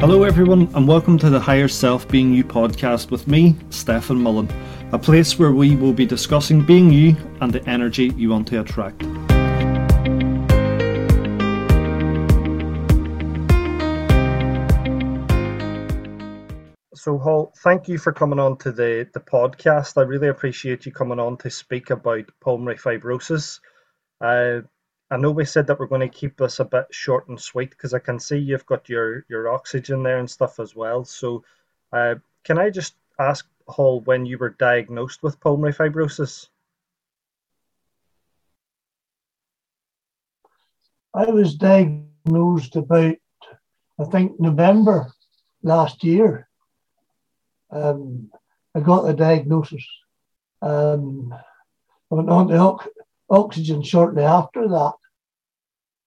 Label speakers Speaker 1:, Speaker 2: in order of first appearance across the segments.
Speaker 1: Hello, everyone, and welcome to the Higher Self Being You podcast with me, Stefan Mullen, a place where we will be discussing being you and the energy you want to attract. So, Hall, thank you for coming on to the, the podcast. I really appreciate you coming on to speak about pulmonary fibrosis. Uh, I know we said that we're going to keep this a bit short and sweet because I can see you've got your, your oxygen there and stuff as well. So, uh, can I just ask, Hall, when you were diagnosed with pulmonary fibrosis?
Speaker 2: I was diagnosed about, I think, November last year. Um, I got the diagnosis. Um, I went on to oxygen shortly after that.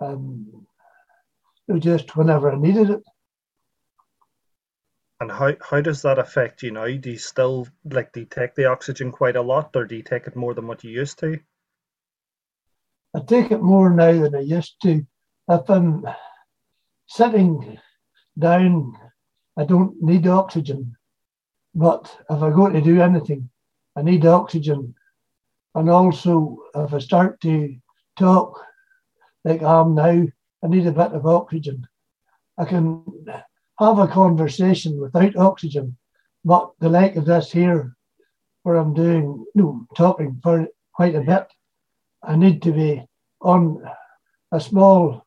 Speaker 2: Um, just whenever I needed it.
Speaker 1: And how, how does that affect you now? Do you still like do you take the oxygen quite a lot or do you take it more than what you used to?
Speaker 2: I take it more now than I used to. If I'm sitting down, I don't need oxygen. But if I go to do anything, I need oxygen and also, if I start to talk like I am now, I need a bit of oxygen. I can have a conversation without oxygen, but the like of this here, where I'm doing, no, talking for quite a bit, I need to be on a small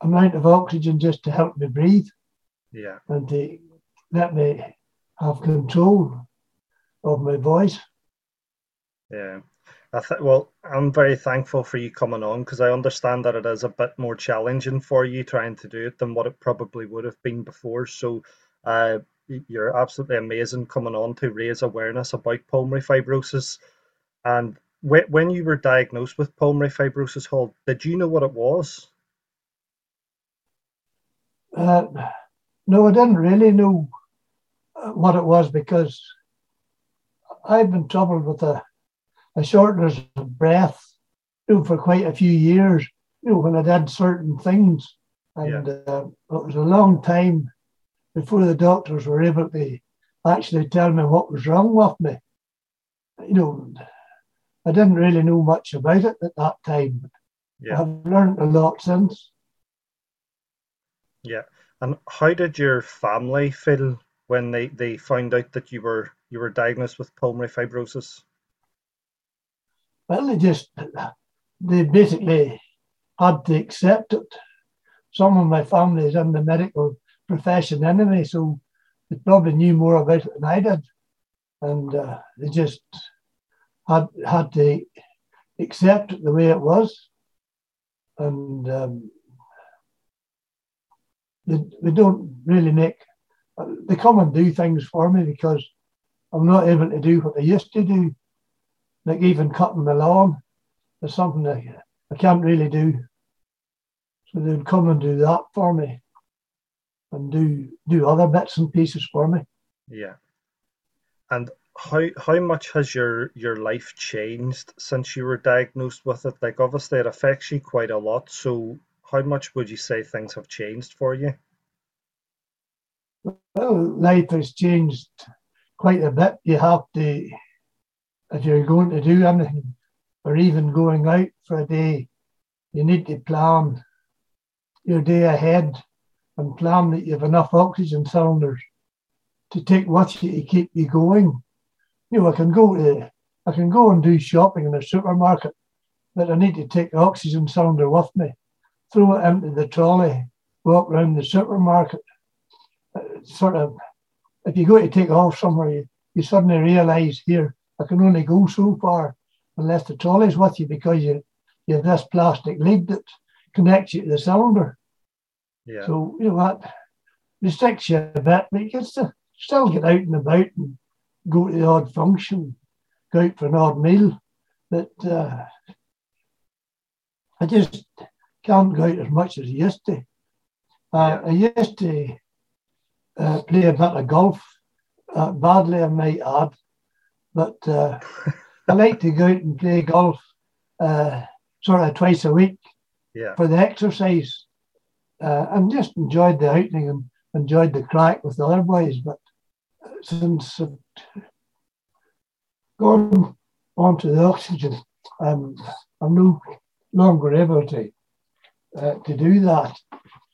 Speaker 2: amount of oxygen just to help me breathe.
Speaker 1: Yeah.
Speaker 2: And to let me have control of my voice.
Speaker 1: Yeah. I th- well, I'm very thankful for you coming on because I understand that it is a bit more challenging for you trying to do it than what it probably would have been before. So, uh, you're absolutely amazing coming on to raise awareness about pulmonary fibrosis. And wh- when you were diagnosed with pulmonary fibrosis, Hall, did you know what it was?
Speaker 2: Uh, no, I didn't really know uh, what it was because I've been troubled with a a shortness of breath you know, for quite a few years, you know, when I did certain things. And yeah. uh, it was a long time before the doctors were able to actually tell me what was wrong with me. You know, I didn't really know much about it at that time. Yeah. I've learned a lot since.
Speaker 1: Yeah. And how did your family feel when they, they found out that you were you were diagnosed with pulmonary fibrosis?
Speaker 2: Well, they just, they basically had to accept it. Some of my family is in the medical profession anyway, so they probably knew more about it than I did. And uh, they just had, had to accept it the way it was. And um, they, they don't really make, they come and do things for me because I'm not able to do what I used to do like even cutting the lawn is something that I can't really do. So they'd come and do that for me and do do other bits and pieces for me.
Speaker 1: Yeah. And how how much has your your life changed since you were diagnosed with it? Like obviously it affects you quite a lot. So how much would you say things have changed for you?
Speaker 2: Well, life has changed quite a bit. You have to if you're going to do anything or even going out for a day, you need to plan your day ahead and plan that you have enough oxygen cylinders to take with you to keep you going. You know, I can go to I can go and do shopping in a supermarket, but I need to take the oxygen cylinder with me, throw it into the trolley, walk around the supermarket. Uh, sort of, if you go to take off somewhere, you, you suddenly realise here I can only go so far unless the trolley's with you because you, you have this plastic lid that connects you to the cylinder. Yeah. So, you know what, restricts you a bit, but you can still, still get out and about and go to the odd function, go out for an odd meal. But uh, I just can't go out as much as I used to. Uh, I used to uh, play a bit of golf, uh, badly I might add, but uh, I like to go out and play golf uh, sort of twice a week
Speaker 1: yeah.
Speaker 2: for the exercise uh, and just enjoyed the outing and enjoyed the crack with the other boys, but since I've gone onto the oxygen, um, I'm no longer able to uh, to do that.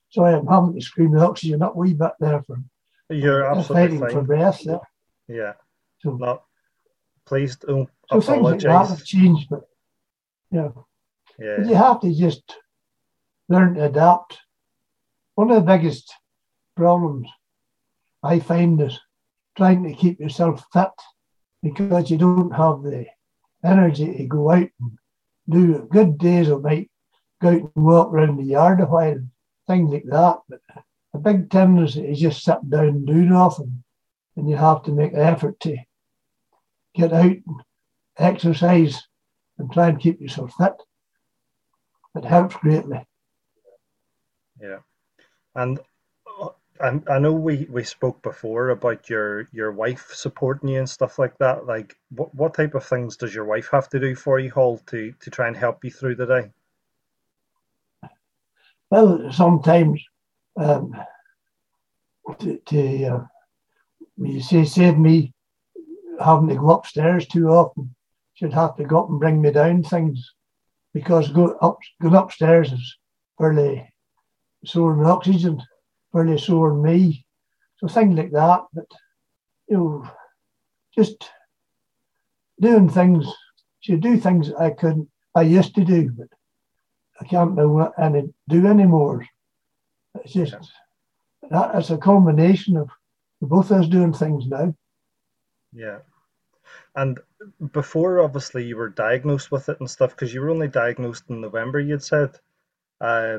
Speaker 2: So I'm having to scream the oxygen up wee bit there for
Speaker 1: you're absolutely
Speaker 2: fighting for breath.
Speaker 1: Yeah. Yeah.
Speaker 2: So,
Speaker 1: no, please don't um,
Speaker 2: so things like that have changed, but you know,
Speaker 1: yeah.
Speaker 2: But you have to just learn to adapt. One of the biggest problems I find is trying to keep yourself fit because you don't have the energy to go out and do good days or might go out and walk around the yard a while, things like that. But a big tendency is just sit down and do nothing. And you have to make an effort to get out and exercise and try and keep yourself fit. It helps greatly.
Speaker 1: Yeah. And I, I know we, we spoke before about your, your wife supporting you and stuff like that. Like, what, what type of things does your wife have to do for you, Hall, to, to try and help you through the day?
Speaker 2: Well, sometimes um, to, to uh, you say save me having to go upstairs too often. She'd have to go up and bring me down things because go up, going upstairs is fairly sore oxygen, fairly sore me. So things like that. But you know, just doing things. She'd do things I couldn't. I used to do, but I can't do any do anymore. It's just that it's a combination of both of us doing things now.
Speaker 1: Yeah. And before, obviously, you were diagnosed with it and stuff because you were only diagnosed in November, you'd said. Uh,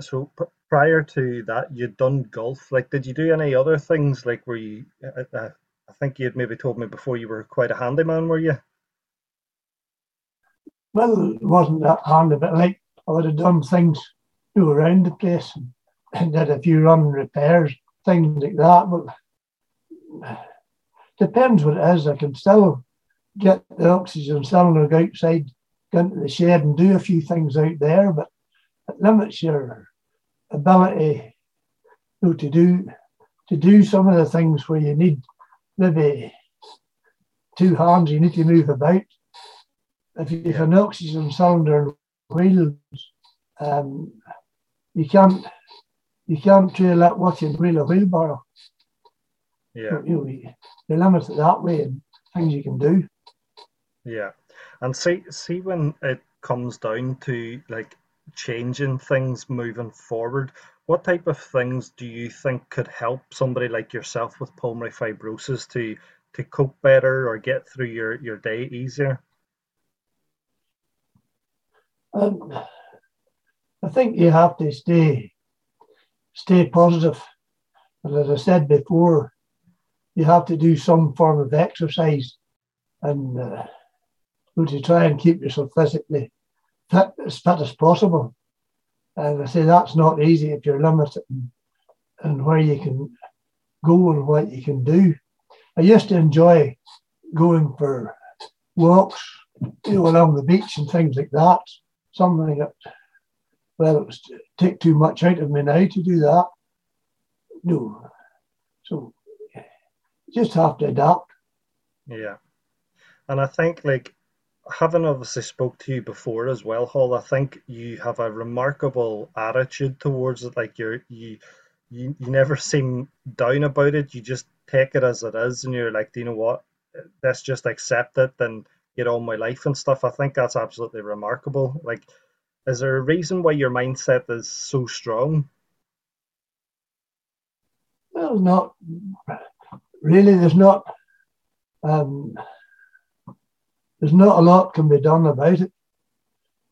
Speaker 1: so p- prior to that, you'd done golf. Like, did you do any other things? Like, were you? Uh, uh I think you had maybe told me before you were quite a handyman, were you?
Speaker 2: Well, it wasn't that handy, but like I would have done things you around the place and, and did a few run repairs, things like that. But depends what it is. I can still get the oxygen cylinder outside, go into the shed and do a few things out there, but it limits your ability you know, to do to do some of the things where you need maybe two hands, you need to move about. If you have an oxygen cylinder and wheels, um, you can't you can't trail that you wheel a wheelbarrow.
Speaker 1: Yeah.
Speaker 2: You, you, you're limited that way and things you can do.
Speaker 1: Yeah. And see see when it comes down to like changing things moving forward, what type of things do you think could help somebody like yourself with pulmonary fibrosis to to cope better or get through your, your day easier?
Speaker 2: Um, I think you have to stay stay positive. And as I said before, you have to do some form of exercise and uh, to try and keep yourself physically fit as fit as possible. And I say that's not easy if you're limited in, in where you can go and what you can do. I used to enjoy going for walks, you know, along the beach and things like that. Something that, well, it was take too much out of me now to do that. No. So just have to adapt.
Speaker 1: Yeah. And I think like having obviously spoke to you before as well, Hall, I think you have a remarkable attitude towards it. Like you're you you, you never seem down about it. You just take it as it is and you're like, Do you know what? Let's just accept it and get on my life and stuff. I think that's absolutely remarkable. Like is there a reason why your mindset is so strong?
Speaker 2: Well, not really. There's not. Um, there's not a lot can be done about it.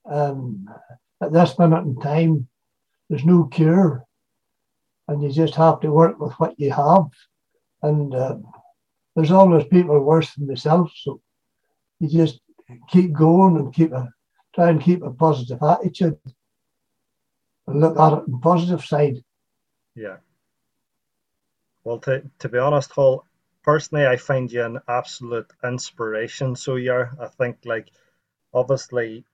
Speaker 2: Um, at this minute in time, there's no cure, and you just have to work with what you have. And uh, there's always people worse than myself, so you just keep going and keep a try and keep a positive attitude and look at it positive side.
Speaker 1: Yeah. Well, to, to be honest, Hall, personally, I find you an absolute inspiration. So you're, I think, like, obviously,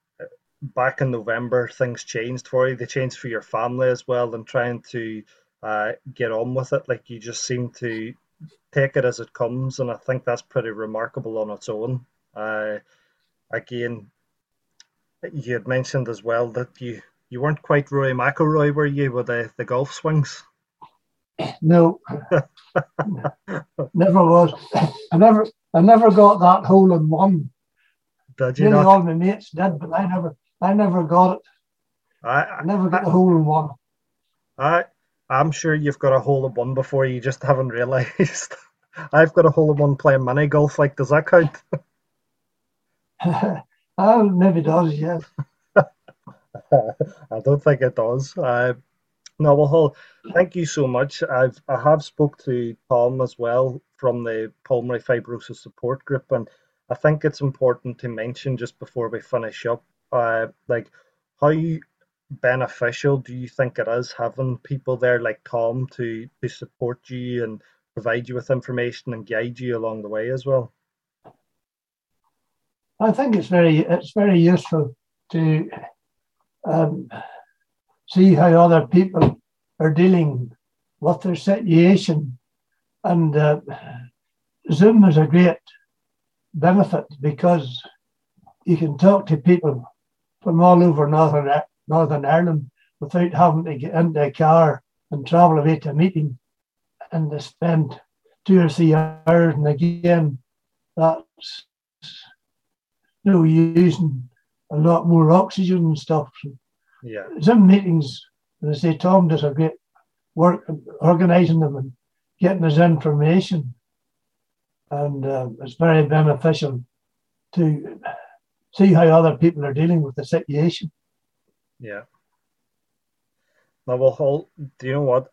Speaker 1: back in November, things changed for you. They changed for your family as well, and trying to uh, get on with it. Like you just seem to take it as it comes, and I think that's pretty remarkable on its own. Uh, again, you had mentioned as well that you you weren't quite Rory McIlroy, were you, with the, the golf swings?
Speaker 2: No, never was. I never, I never got that hole in one.
Speaker 1: Did you
Speaker 2: Nearly
Speaker 1: not?
Speaker 2: all my mates did, but I never, I never got it.
Speaker 1: I,
Speaker 2: I never got the hole in one.
Speaker 1: I, I'm sure you've got a hole in one before you just haven't realised. I've got a hole in one playing mini golf. Like, does that count?
Speaker 2: oh, maybe does, yes.
Speaker 1: I don't think it does. Uh, no, well, Hull, thank you so much. I've I have spoke to Tom as well from the Pulmonary Fibrosis Support Group, and I think it's important to mention just before we finish up, uh, like how beneficial do you think it is having people there like Tom to to support you and provide you with information and guide you along the way as well?
Speaker 2: I think it's very, it's very useful to um, see how other people are dealing with their situation. And uh, Zoom is a great benefit because you can talk to people from all over Northern, Northern Ireland without having to get into a car and travel away to a meeting and to spend two or three hours. And again, that's you know, using a lot more oxygen and stuff.
Speaker 1: Yeah.
Speaker 2: Some meetings, as I say, Tom does a great work organising them and getting us information. And uh, it's very beneficial to see how other people are dealing with the situation.
Speaker 1: Yeah. Now, well, Hull, do you know what?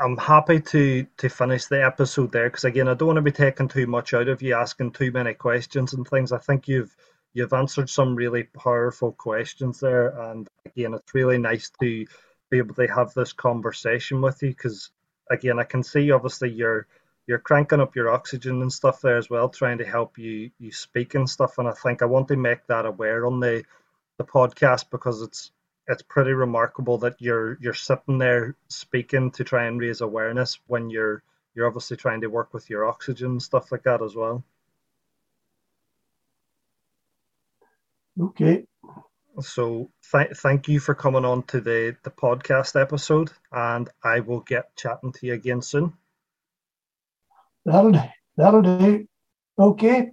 Speaker 1: I'm happy to to finish the episode there because again, I don't want to be taking too much out of you, asking too many questions and things. I think you've you've answered some really powerful questions there, and again, it's really nice to be able to have this conversation with you because again, I can see obviously you're you're cranking up your oxygen and stuff there as well, trying to help you you speak and stuff. And I think I want to make that aware on the the podcast because it's it's pretty remarkable that you're you're sitting there speaking to try and raise awareness when you're you're obviously trying to work with your oxygen and stuff like that as well.
Speaker 2: Okay.
Speaker 1: So th- thank you for coming on to the the podcast episode, and I will get chatting to you again soon.
Speaker 2: That'll do. that'll do. Okay.